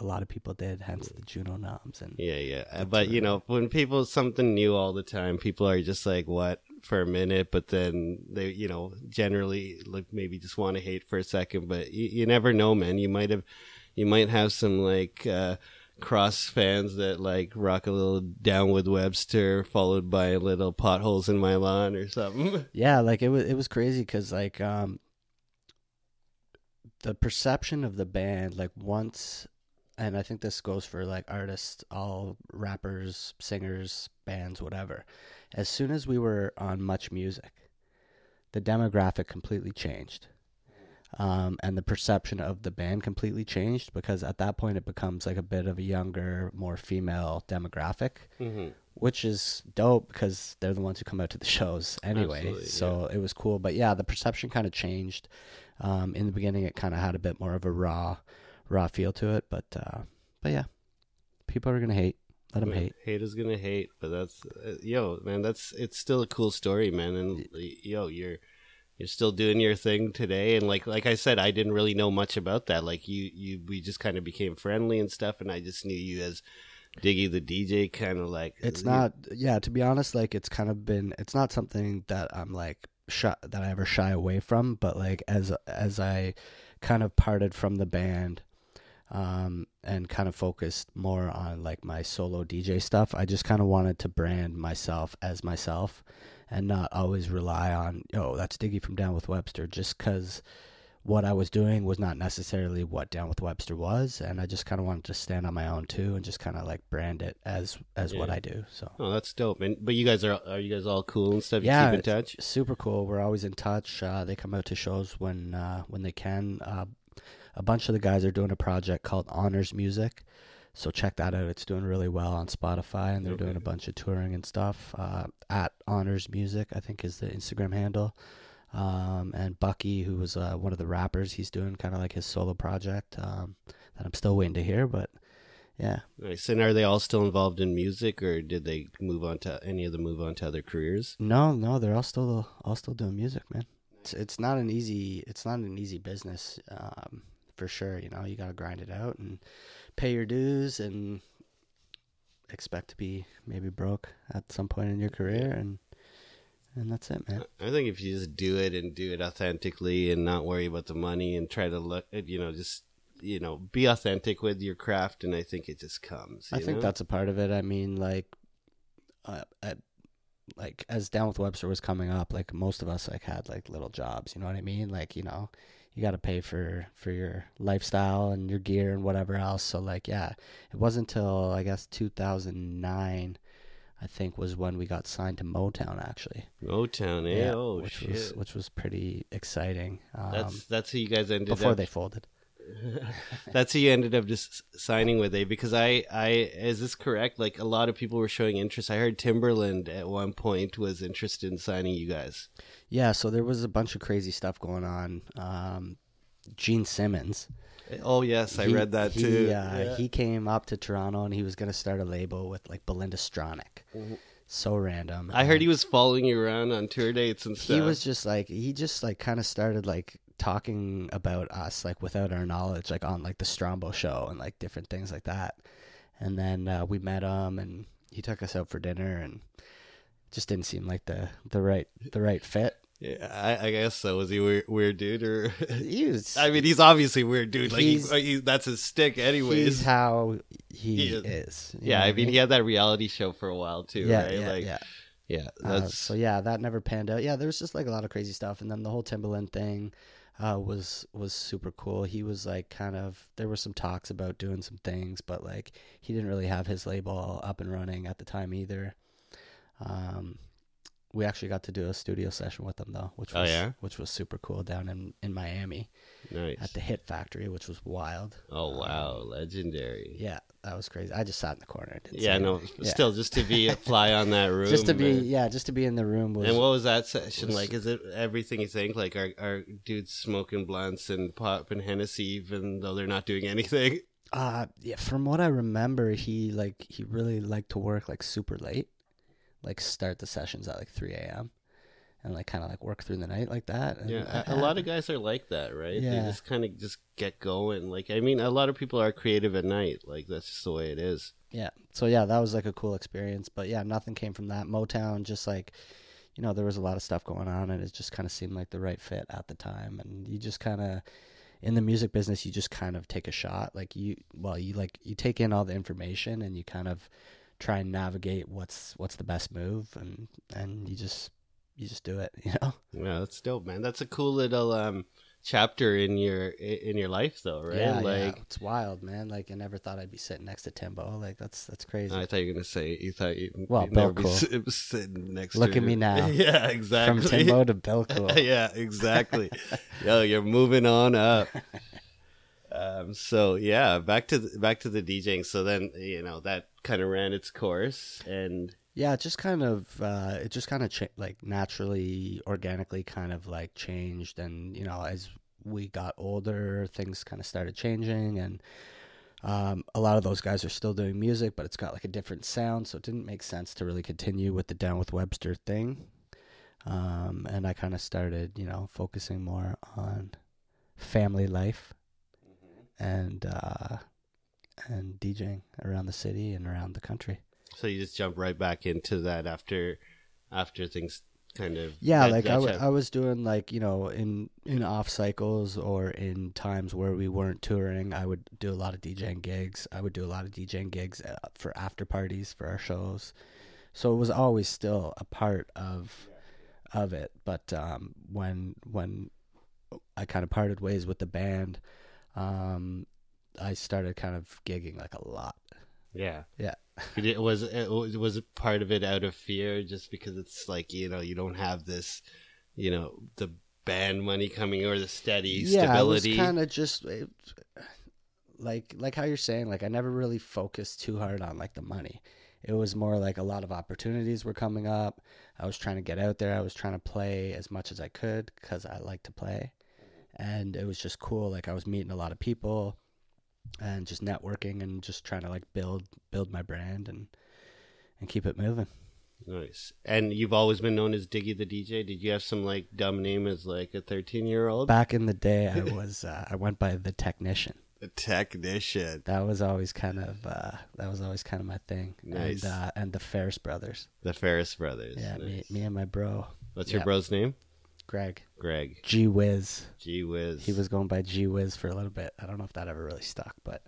a lot of people did hence the Juno noms and Yeah, yeah. But you know, when people something new all the time, people are just like, "What?" for a minute, but then they, you know, generally like maybe just want to hate for a second. But you, you never know, man. You might have, you might have some like uh, cross fans that like rock a little down with Webster, followed by a little potholes in my lawn or something. yeah like it was it was crazy because like um the perception of the band like once and i think this goes for like artists all rappers singers bands whatever as soon as we were on MuchMusic the demographic completely changed um, and the perception of the band completely changed because at that point it becomes like a bit of a younger more female demographic mm-hmm. which is dope because they're the ones who come out to the shows anyway. Absolutely, so it was cool. But yeah, the perception kind of changed. Um, in the beginning, it kind of had a bit more of a raw, raw feel to it. But uh, but yeah, people are gonna hate. Let them hate. Hate is gonna hate, but that's uh, yo, man. That's it's still a cool story, man. And yo, you're you're still doing your thing today. And like like I said, I didn't really know much about that. Like you you we just kind of became friendly and stuff, and I just knew you as Diggy the DJ, kind of like It's not. Yeah, to be honest, like it's kind of been. It's not something that I'm like shy that I ever shy away from. But like as as I kind of parted from the band. um, and kind of focused more on like my solo DJ stuff. I just kind of wanted to brand myself as myself and not always rely on, oh, that's Diggy from Down with Webster, just because what I was doing was not necessarily what Down with Webster was, and I just kind of wanted to stand on my own too, and just kind of like brand it as as what I do. So Oh, that's dope. And but you guys are are you guys all cool and stuff? You Yeah, keep in touch. super cool. We're always in touch. Uh, they come out to shows when uh, when they can. Uh, a bunch of the guys are doing a project called Honors Music, so check that out. It's doing really well on Spotify, and they're doing a bunch of touring and stuff. Uh, at Honors Music, I think is the Instagram handle. Um, and Bucky, who was uh, one of the rappers, he's doing kind of like his solo project um, that I'm still waiting to hear. But yeah, Nice. And are they all still involved in music, or did they move on to any of them move on to other careers? No, no, they're all still all still doing music, man. It's it's not an easy it's not an easy business, um, for sure. You know, you got to grind it out and pay your dues and expect to be maybe broke at some point in your career, and and that's it, man. I think if you just do it and do it authentically and not worry about the money and try to look, you know, just you know, be authentic with your craft, and I think it just comes. I think know? that's a part of it. I mean, like, uh, I, like as Down with Webster was coming up, like most of us like had like little jobs. You know what I mean? Like you know, you got to pay for for your lifestyle and your gear and whatever else. So like, yeah, it wasn't until I guess 2009. I think was when we got signed to Motown actually. Motown, eh? oh which shit. was which was pretty exciting. Um, that's that's who you guys ended up before up. they folded. that's who you ended up just signing with, eh? Because I, I, is this correct? Like a lot of people were showing interest. I heard Timbaland at one point was interested in signing you guys. Yeah, so there was a bunch of crazy stuff going on. Um, Gene Simmons. Oh yes, I He- read that he, too. Uh, Yeah. He came up to Toronto and he was going to start a label with like Belinda Stronach. Mhm. So random. I heard he was following you around on tour dates and stuff. he was just like he just like kind of started like talking about us like without our knowledge like on like the Strombo show and like different things like that. And then uh, we met him and he took us out for dinner and just didn't seem like the the right the right fit. Yeah, I, I guess so. Was he weird, weird dude, or He was. I mean, he's obviously a weird dude. Like he, He's- he, that's his stick, anyways. he's how he, He is. is. yeah, I mean, he had that reality show for a while too, yeah, right? yeah, like, yeah. yeah, Uh, so yeah, that never panned out. Yeah, there was just like a lot of crazy stuff, and then the whole Timbaland thing uh, was was super cool. He was like kind of there were some talks about doing some things, but like he didn't really have his label up and running at the time either. Um, we actually got to do a studio session with them though, which Oh, was yeah? which was super cool down in in Miami nice. at the Hit Factory, which was wild. oh wow, legendary. Yeah, that was crazy. I just sat in the corner. Didn't Yeah, no, Yeah. still, just to be a fly on that room, just to be man. yeah, just to be in the room was And what was that session was- like? Is it everything you think? Like, are, are dudes smoking blunts and pop and Hennessy even though they're not doing anything? Uh yeah, from what I remember, he like he really liked to work like super late, like start the sessions at like three a.m. and like kind of like work through the night like that. And, Yeah, a, a lot of guys are like that, right? They Yeah. just kind of just get going. Like, I mean, a lot of people are creative at night. Like, that's just the way it is. yeah. So yeah, that was like a cool experience. But yeah, nothing came from that. Motown just like, you know, there was a lot of stuff going on, and it just kind of seemed like the right fit at the time. And you just kind of in the music business, you just kind of take a shot. Like you, well, you like you take in all the information and you kind of try and navigate what's what's the best move, and and you just you just do it. You know. Yeah, that's dope, man. That's a cool little um chapter in your in your life, though, right? Yeah, like, yeah, it's wild, man. Like I never thought I'd be sitting next to Timbo. Like that's that's crazy. I thought you were gonna say you thought you Well, you'd never be sitting next. Look to at me now. yeah, exactly. From. Timbo to Bill Cool. yeah, exactly. Yo, you're moving on up. Um, so yeah, back to the, back to the DJing. So then you know that kind of ran its course, and Yeah, it just kind of uh, it just kind of cha- like naturally, organically, kind of like changed, and you know, as we got older, things kind of started changing, and um, a lot of those guys are still doing music, but it's got like a different sound, so it didn't make sense to really continue with the Down with Webster thing. Um, and I kind of started, you know, focusing more on family life and uh, and DJing around the city and around the country. so you just jump right back into that after after things kind of Yeah, like I, w- I was doing like you know in in off cycles or in times where we weren't touring, I would do a lot of DJing gigs. I would do a lot of DJing gigs uh, for after parties for our shows. So it was always still a part of of it. But um, when when I kind of parted ways with the band, um, I started kind of gigging like a lot. yeah Yeah. it was it was part of it out of fear just because it's like you know you don't have this you know the band money coming or the steady yeah, stability it was kind of just it, like like how you're saying. Like I never really focused too hard on like the money. It was more like a lot of opportunities were coming up. I was trying to get out there. I was trying to play as much as I could because I like to play, and it was just cool. Like I was meeting a lot of people, and just networking and just trying to like build build my brand and and keep it moving. Nice. And you've always been known as Diggy the DJ. Did you have some like dumb name as like a thirteen year old? Back in the day, I was uh, I went by the technician. The technician. That was always kind of uh, that was always kind of my thing. Nice. And uh, and the Ferris brothers. The Ferris brothers. Yeah, me, Nice. me and my bro What's your bro's name? Greg. Greg. G Wiz. Gee whiz. He was going by G Wiz for a little bit. I don't know if that ever really stuck, but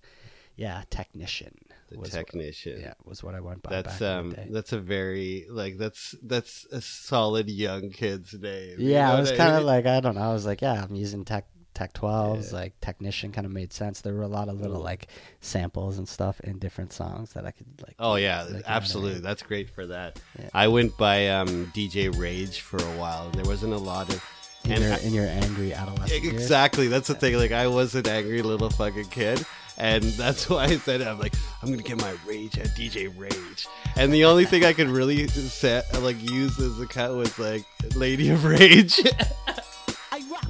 yeah, technician. the was technician. What, yeah, was what I went by. That's um that's a very like that's that's a solid young kid's name. you Yeah, know I was kind of mean? like I don't know. I was like, yeah, I'm using tech tech 12s. Yeah. Like technician kind of made sense. There were a lot of little like samples and stuff in different songs that I could like. Oh yeah, like, absolutely. That's great for that. Yeah. I went by um, DJ Rage for a while, and there wasn't a lot of. In and your, I- in your angry adolescent years. exactly, that's the thing. Like I was an angry little fucking kid, and that's why I said I'm like I'm gonna get my rage at DJ Rage. And the only thing I could really set like use as a cut was like Lady of Rage.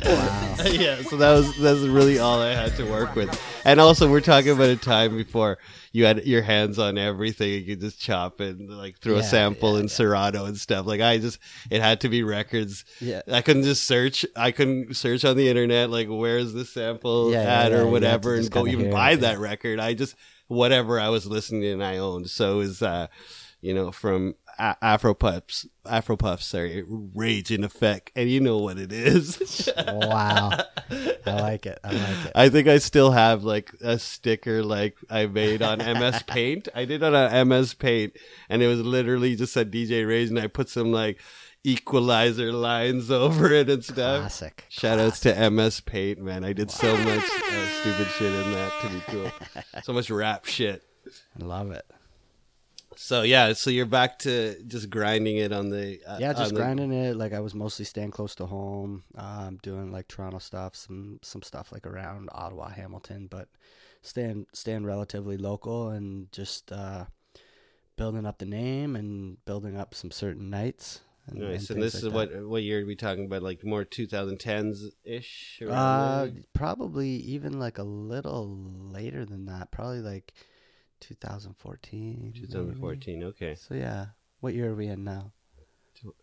Wow. yeah, so that was that's really all I had to work with. And also, we're talking about a time before you had your hands on everything. You could just chop and like throw a sample yeah, in yeah. Serato and stuff. Like I just, it had to be records. Yeah. I couldn't just search. I couldn't search on the internet like where's the sample Yeah, yeah, at yeah, or whatever, and go even buy it, that yeah. record. I just whatever I was listening to and I owned. So it was uh, you know, from Afro Puffs, Afro Puffs, sorry, Rage in Effect, and you know what it is. wow, I like it. I like it. I think I still have like a sticker like I made on MS Paint. I did it on MS Paint, and it was literally just a DJ Rage, and I put some like equalizer lines over it and stuff. Classic. Shout outs to MS Paint, man. I did so much uh, stupid shit in that to be cool. So much rap shit. I love it. So yeah, so you're back to just grinding it on the uh, Yeah, just on the- grinding it. Like I was mostly staying close to home, um, doing like Toronto stuff, some some stuff like around Ottawa, Hamilton, but staying staying relatively local and just uh, building up the name and building up some certain nights. And, Nice. and And this like is what what year are we talking about? Like more 2010s ish. Uh, probably even like a little later than that. Probably like 2014. maybe. 2014. Okay. So yeah, what year are we in now?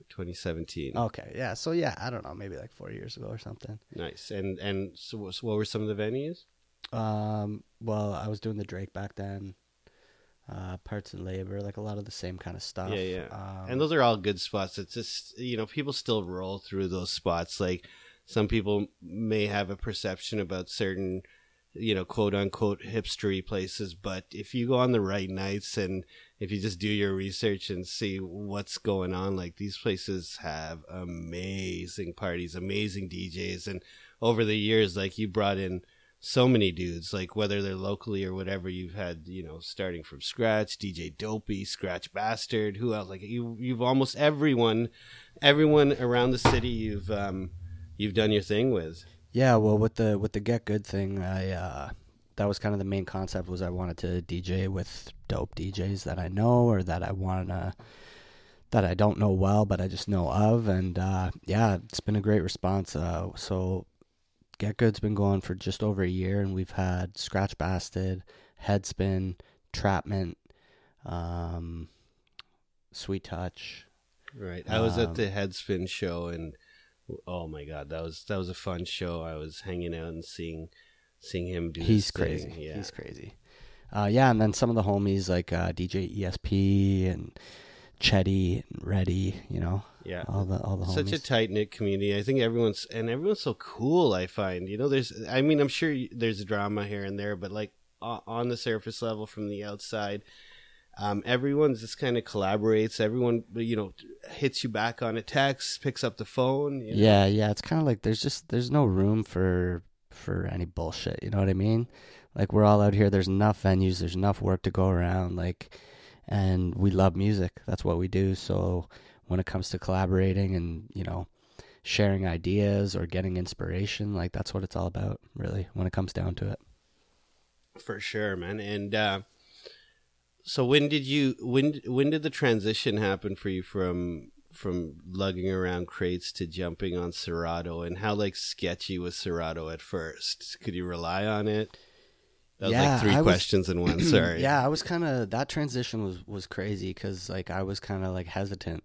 2017. Okay, yeah. So yeah, I don't know, maybe like four years ago or something. Nice. And and so, what- so what were some of the venues? Um, well, I was doing the Drake back then. Uh, parts and labor, like a lot of the same kind of stuff. Yeah, yeah. Um, and those are all good spots. It's just you know people still roll through those spots. Like some people may have a perception about certain you know quote unquote hipstery places, but if you go on the right nights and if you just do your research and see what's going on, like these places have amazing parties, amazing DJs, and over the years, like you brought in so many dudes, like whether they're locally or whatever, you've had, you know, starting from scratch, DJ Dopey, Scratch Bastard, who else? Like you, you've almost everyone, everyone around the city, you've, um, you've done your thing with. Yeah, well, with the with the Get Good thing, I uh, that was kind of the main concept. Was I wanted to DJ with dope DJs that I know or that I want to that I don't know well, but I just know of, and uh, yeah, it's been a great response. Uh, so Get Good's been going for just over a year, and we've had Scratch Bastard, Headspin, Trapment, um, Sweet Touch. Right. I was at Um, the Headspin show and oh my god, that was that was a fun show. I was hanging out and seeing seeing him do. He's his thing. crazy. Yeah. He's crazy. Uh, yeah, and then some of the homies like uh, DJ ESP and Chetty and Reddy, you know, yeah. all the all the Such a tight knit community. I think everyone's and everyone's so cool. I find you know there's. I mean, I'm sure there's drama here and there, but like on the surface level, from the outside, um, everyone just kind of collaborates. Everyone you know hits you back on a text, picks up the phone. you know. yeah, yeah. It's kind of like there's just there's no room for for any bullshit. You know what I mean? Like we're all out here. There's enough venues. There's enough work to go around. Like, and we love music. That's what we do. So when it comes to collaborating and you know sharing ideas or getting inspiration, like that's what it's all about, really. When it comes down to it. For sure, man. And uh, so when did you when when did the transition happen for you from from lugging around crates to jumping on Serato and how like sketchy was Serato at first? Could you rely on it? That was Yeah, like three I was- questions in one. Sorry. yeah, I was kind of that transition was was crazy because like I was kind of like hesitant.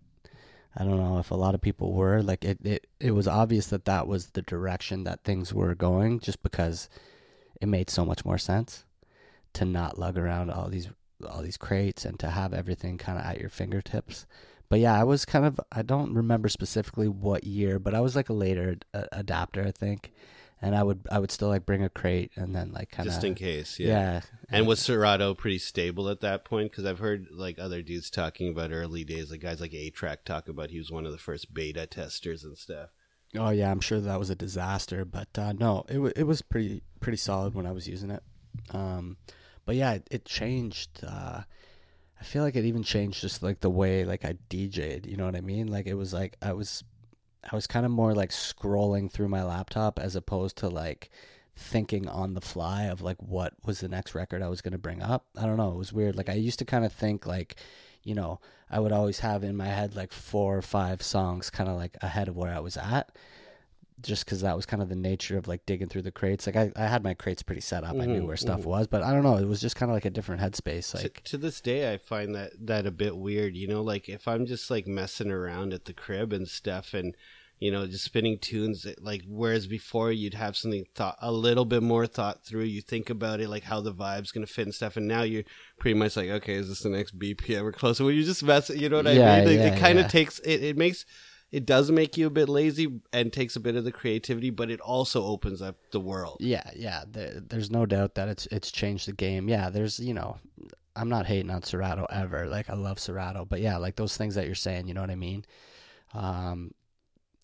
I don't know if a lot of people were like it, it. It was obvious that that was the direction that things were going, just because it made so much more sense to not lug around all these all these crates and to have everything kind of at your fingertips. But yeah, I was kind of I don't remember specifically what year, but I was like a later uh, adapter, I think. And I would I would still like bring a crate and then like kind of Just in case, yeah. yeah. And was Serato pretty stable at that point? Because I've heard like other dudes talking about early days, like guys like A-Trak talk about he was one of the first beta testers and stuff. Oh yeah, I'm sure that was a disaster, but uh, no, it wa it was pretty pretty solid when I was using it. Um, but yeah, it, it changed. Uh, I feel like it even changed just like the way like I DJ'd. You know what I mean? Like it was like I was I was kind of more like scrolling through my laptop as opposed to like thinking on the fly of like what was the next record I was going to bring up. I don't know. It was weird. Like I used to kind of think like, you know, I would always have in my head like four or five songs kind of like ahead of where I was at. Just because that was kind of the nature of like digging through the crates. Like I, I had my crates pretty set up. I knew Mhm, where stuff mhm. was, but I don't know. It was just kind of like a different headspace. Like to, this day, I find that that a bit weird. You know, like if I'm just like messing around at the crib and stuff, and you know, just spinning tunes. Like whereas before you'd have something thought a little bit more thought through. You think about it, like how the vibe's gonna fit and stuff. And now you're pretty much like, okay, is this the next BPM or closer? When you just mess, you know what Yeah, I mean? It- yeah, it kind of yeah. takes it. It makes it does make you a bit lazy and takes a bit of the creativity, but it also opens up the world. Yeah, yeah. There, there's no doubt that it's it's changed the game. Yeah, there's you know, I'm not hating on Serato ever. Like I love Serato, but yeah, like those things that you're saying, you know what I mean? Um,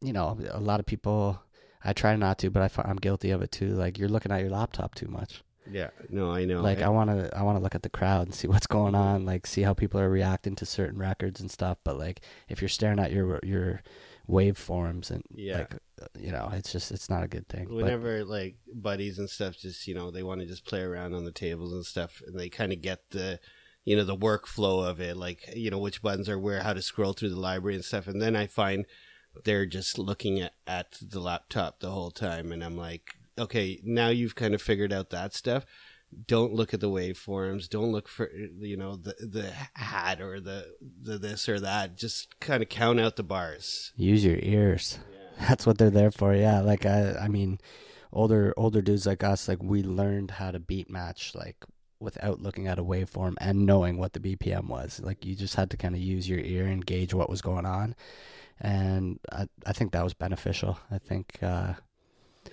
you know, a lot of people. I try not to, but I, I'm guilty of it too. Like you're looking at your laptop too much. Yeah, no, I know. Like I- want to, I want to look at the crowd and see what's going on. Like see how people are reacting to certain records and stuff. But like if you're staring at your your waveforms and Yeah. like you know, it's just it's not a good thing. But- whenever like buddies and stuff just you know they want to just play around on the tables and stuff and they kind of get the you know the workflow of it like you know which buttons are where how to scroll through the library and stuff and then i find they're just looking at, at the laptop the whole time and i'm like okay now you've kind of figured out that stuff don't look at the waveforms don't look for you know the the hat or the the this or that just kind of count out the bars use your ears. That's what they're there for. Yeah, like I, I mean, older older dudes like us, like we learned how to beat match like without looking at a waveform and knowing what the BPM was. Like you just had to kind of use your ear and gauge what was going on, and I I think that was beneficial. I think uh,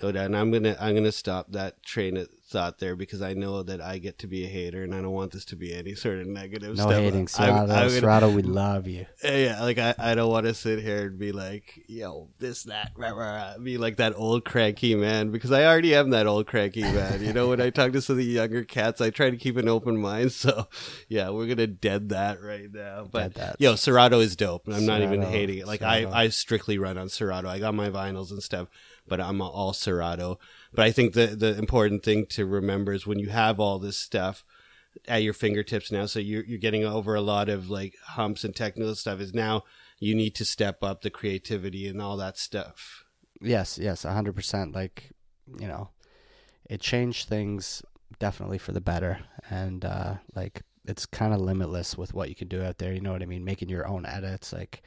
go down. I'm gonna I'm gonna stop that train of thought there because I know that I get to be a hater and I don't want this to be any sort of negative no stuff. hating, I'm- Serato. I'm gonna- Serato, we love you. yeah, like I, I don't want to sit here and be like, yo, this, that, rah, rah, be like that old cranky man because I already am that old cranky man. You know, when I talk to some of the younger cats, I try to keep an open mind. So, yeah, we're gonna dead that right now. But yo, Serato is dope. I'm not even hating it. Like Serato. I, I strictly run on Serato. I got my vinyls and stuff, but I'm all Serato. But I think the the important thing to remember is when you have all this stuff at your fingertips now, so you're you're getting over a lot of like humps and technical stuff. Is now you need to step up the creativity and all that stuff. Yes, yes, hundred percent. Like, you know, it changed things definitely for the better, and uh, like it's kind of limitless with what you can do out there. You know what I mean? Making your own edits. Like,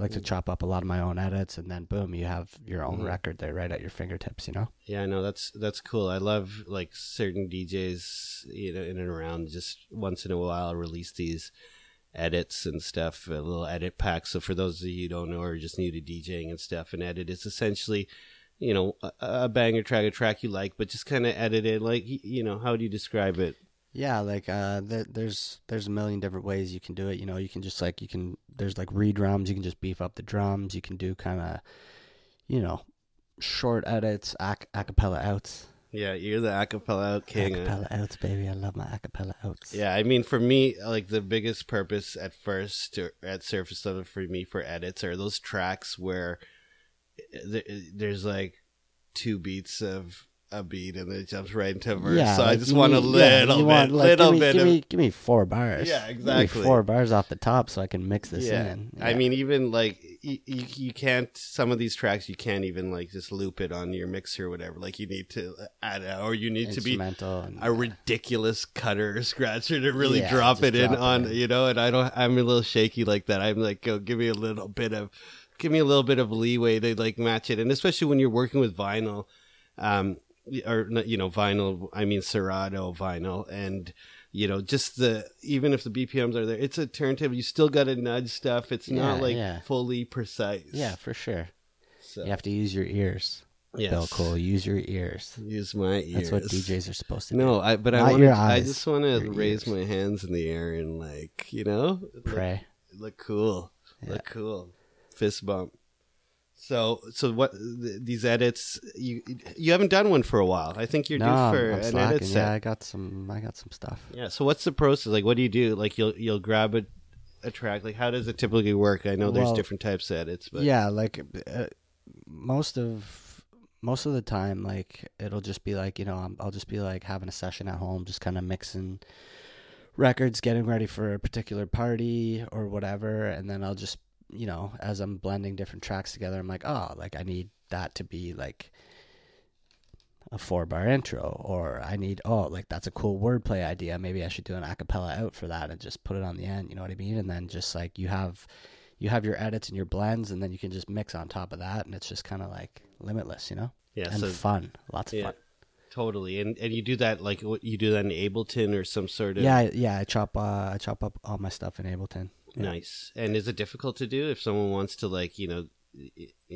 I like to chop up a lot of my own edits, and then boom, you have your own Mhm. record there right at your fingertips. You know? Yeah, I know that's that's cool. I love like certain DJs, you know, in and around. Just once in a while, release these edits and stuff, a little edit pack. So for those of you who don't know or just new to DJing and stuff, an edit is essentially, you know, a, a banger track, a track you like, but just kind of edit it. Like, you know, how do you describe it? Yeah, like uh, there, there's there's a million different ways you can do it. You know, you can just like you can there's like re-drums. You can just beef up the drums. You can do kind of, you know, short edits, ac- acapella outs. Yeah, you're the acapella out king. Acapella outs, baby. I love my acapella outs. Yeah, I mean, for me, like the biggest purpose at first, or at surface level, for me for edits are those tracks where th- there's like two beats of a beat and then it jumps right into a verse. so I just want a need- yeah, little bit, want, like, little give me, bit give of. me, give me four bars. Yeah, exactly. four bars off the top so I can mix this yeah, in. I mean, even like you, you, you can't. Some of these tracks you can't even like just loop it on your mixer or whatever. Like you need to add, a, or you need to be and, a ridiculous cutter or scratcher to really Yeah, drop it in it on in. you know and i don't i'm a little shaky like that i'm like go give me a little bit of give me a little bit of leeway to like match it and especially when you're working with vinyl um or you know vinyl i mean serato vinyl and you know just the even if the bpms are there it's a turntable you still got to nudge stuff it's not like yeah. fully precise yeah, for sure. so You have to use your ears. yes. Bill Cool, use your ears. use my ears That's what DJs are supposed to do. No, I but I want I just want to raise ears. my hands in the air and like you know do. look, Pray. look cool, Yeah. look cool, fist bump. So so what th- these edits you you haven't done one for a while. I think you're no, due for I'm an slacking. edit Yeah. I got some. I got some stuff. Yeah. So what's the process like? What do you do? Like you'll you'll grab a a track. Like how does it typically work? I know there's Well, different types of edits, but yeah, like uh, most of most of the time, like it'll just be like you know I'm, I'll just be like having a session at home, just kind of mixing records, getting ready for a particular party or whatever, and then I'll just you know as I'm blending different tracks together, I'm like oh like I need that to be like a four bar intro or I need oh like that's a cool wordplay idea maybe I should do an acapella out for that and just put it on the end you know what I mean and then just like you have you have your edits and your blends, and then you can just mix on top of that, and it's just kind of like limitless, you know, Yeah, and so fun, lots of yeah, fun. totally. And and you do that like you do that in Ableton or some sort of Yeah, yeah. I chop, uh, I chop up all my stuff in Ableton. Yeah. Nice. And is it difficult to do if someone wants to like, you know,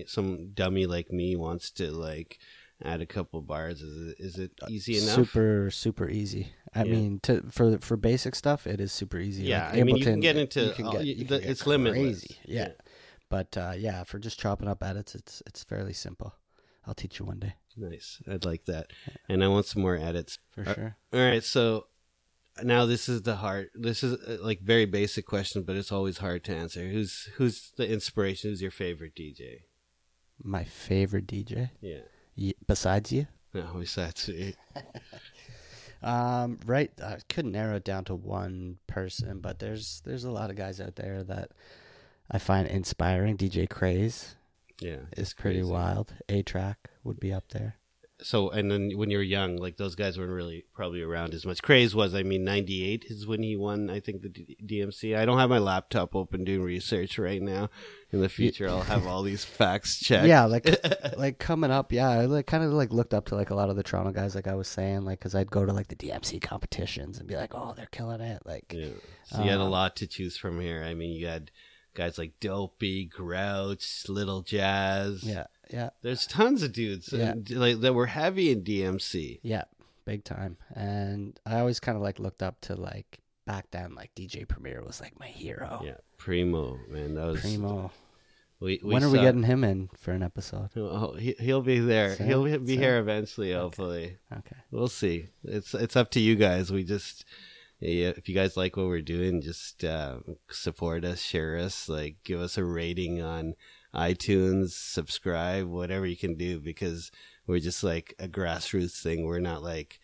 some dummy like me wants to like add a couple bars? Is it, is it easy enough? Super, super easy. I Yeah. mean, to for for basic stuff, it is super easy. Yeah, Like I mean, you can get into can get- you the- get it's limitless. crazy. Yeah. but uh, yeah, for just chopping up edits, it's it's fairly simple. I'll teach you one day Nice. I'd like that. And I want some more edits. for Uh, sure. All right, so now this is the hard. This is uh, like very basic question, but it's always hard to answer. Who's who's the inspiration? Who's your favorite DJ? My favorite DJ, Yeah. y- besides you. No, besides me. Um, right, I couldn't narrow it down to one person, but there's there's a lot of guys out there that I find inspiring. DJ Craze Yeah, is pretty crazy. wild. A-Trak would be up there. So, and then when you're young, like those guys weren't really probably around as much. Craze was, I mean, '98 is when he won. I think the D- DMC. I don't have my laptop open doing research right now. In the future, I'll have all these facts checked. Yeah, like like coming up, yeah, I like kind of like looked up to like a lot of the Toronto guys, like I was saying, like because I'd go to like the DMC competitions and be like, oh, they're killing it, like Yeah. So you had a Um, lot to choose from here. I mean, you had guys like Dopey, Grouch, Little Jazz. yeah, yeah, There's tons of dudes Yeah. uh, like that were heavy in DMC. yeah, big time. And I always kind of like looked up to like back then, like DJ Premier was like my hero. Yeah, Primo, man, that was Primo. We, we when are we getting him in for an episode? Oh, he, he'll be there. So- he'll be so- here eventually. Hopefully, Okay. we'll see. It's it's up to you guys. We just yeah, if you guys like what we're doing, just uh, support us, share us, like give us a rating on iTunes, subscribe, whatever you can do, because we're just like a grassroots thing. We're not like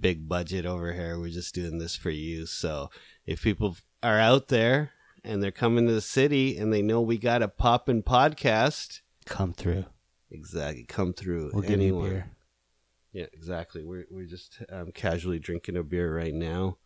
big budget over here. We're just doing this for you. So if people are out there and they're coming to the city and they know we got a poppin' podcast, Come through. exactly, come through. We'll give you Anyone. beer. Yeah, exactly. We're we're just um, casually drinking a beer right now.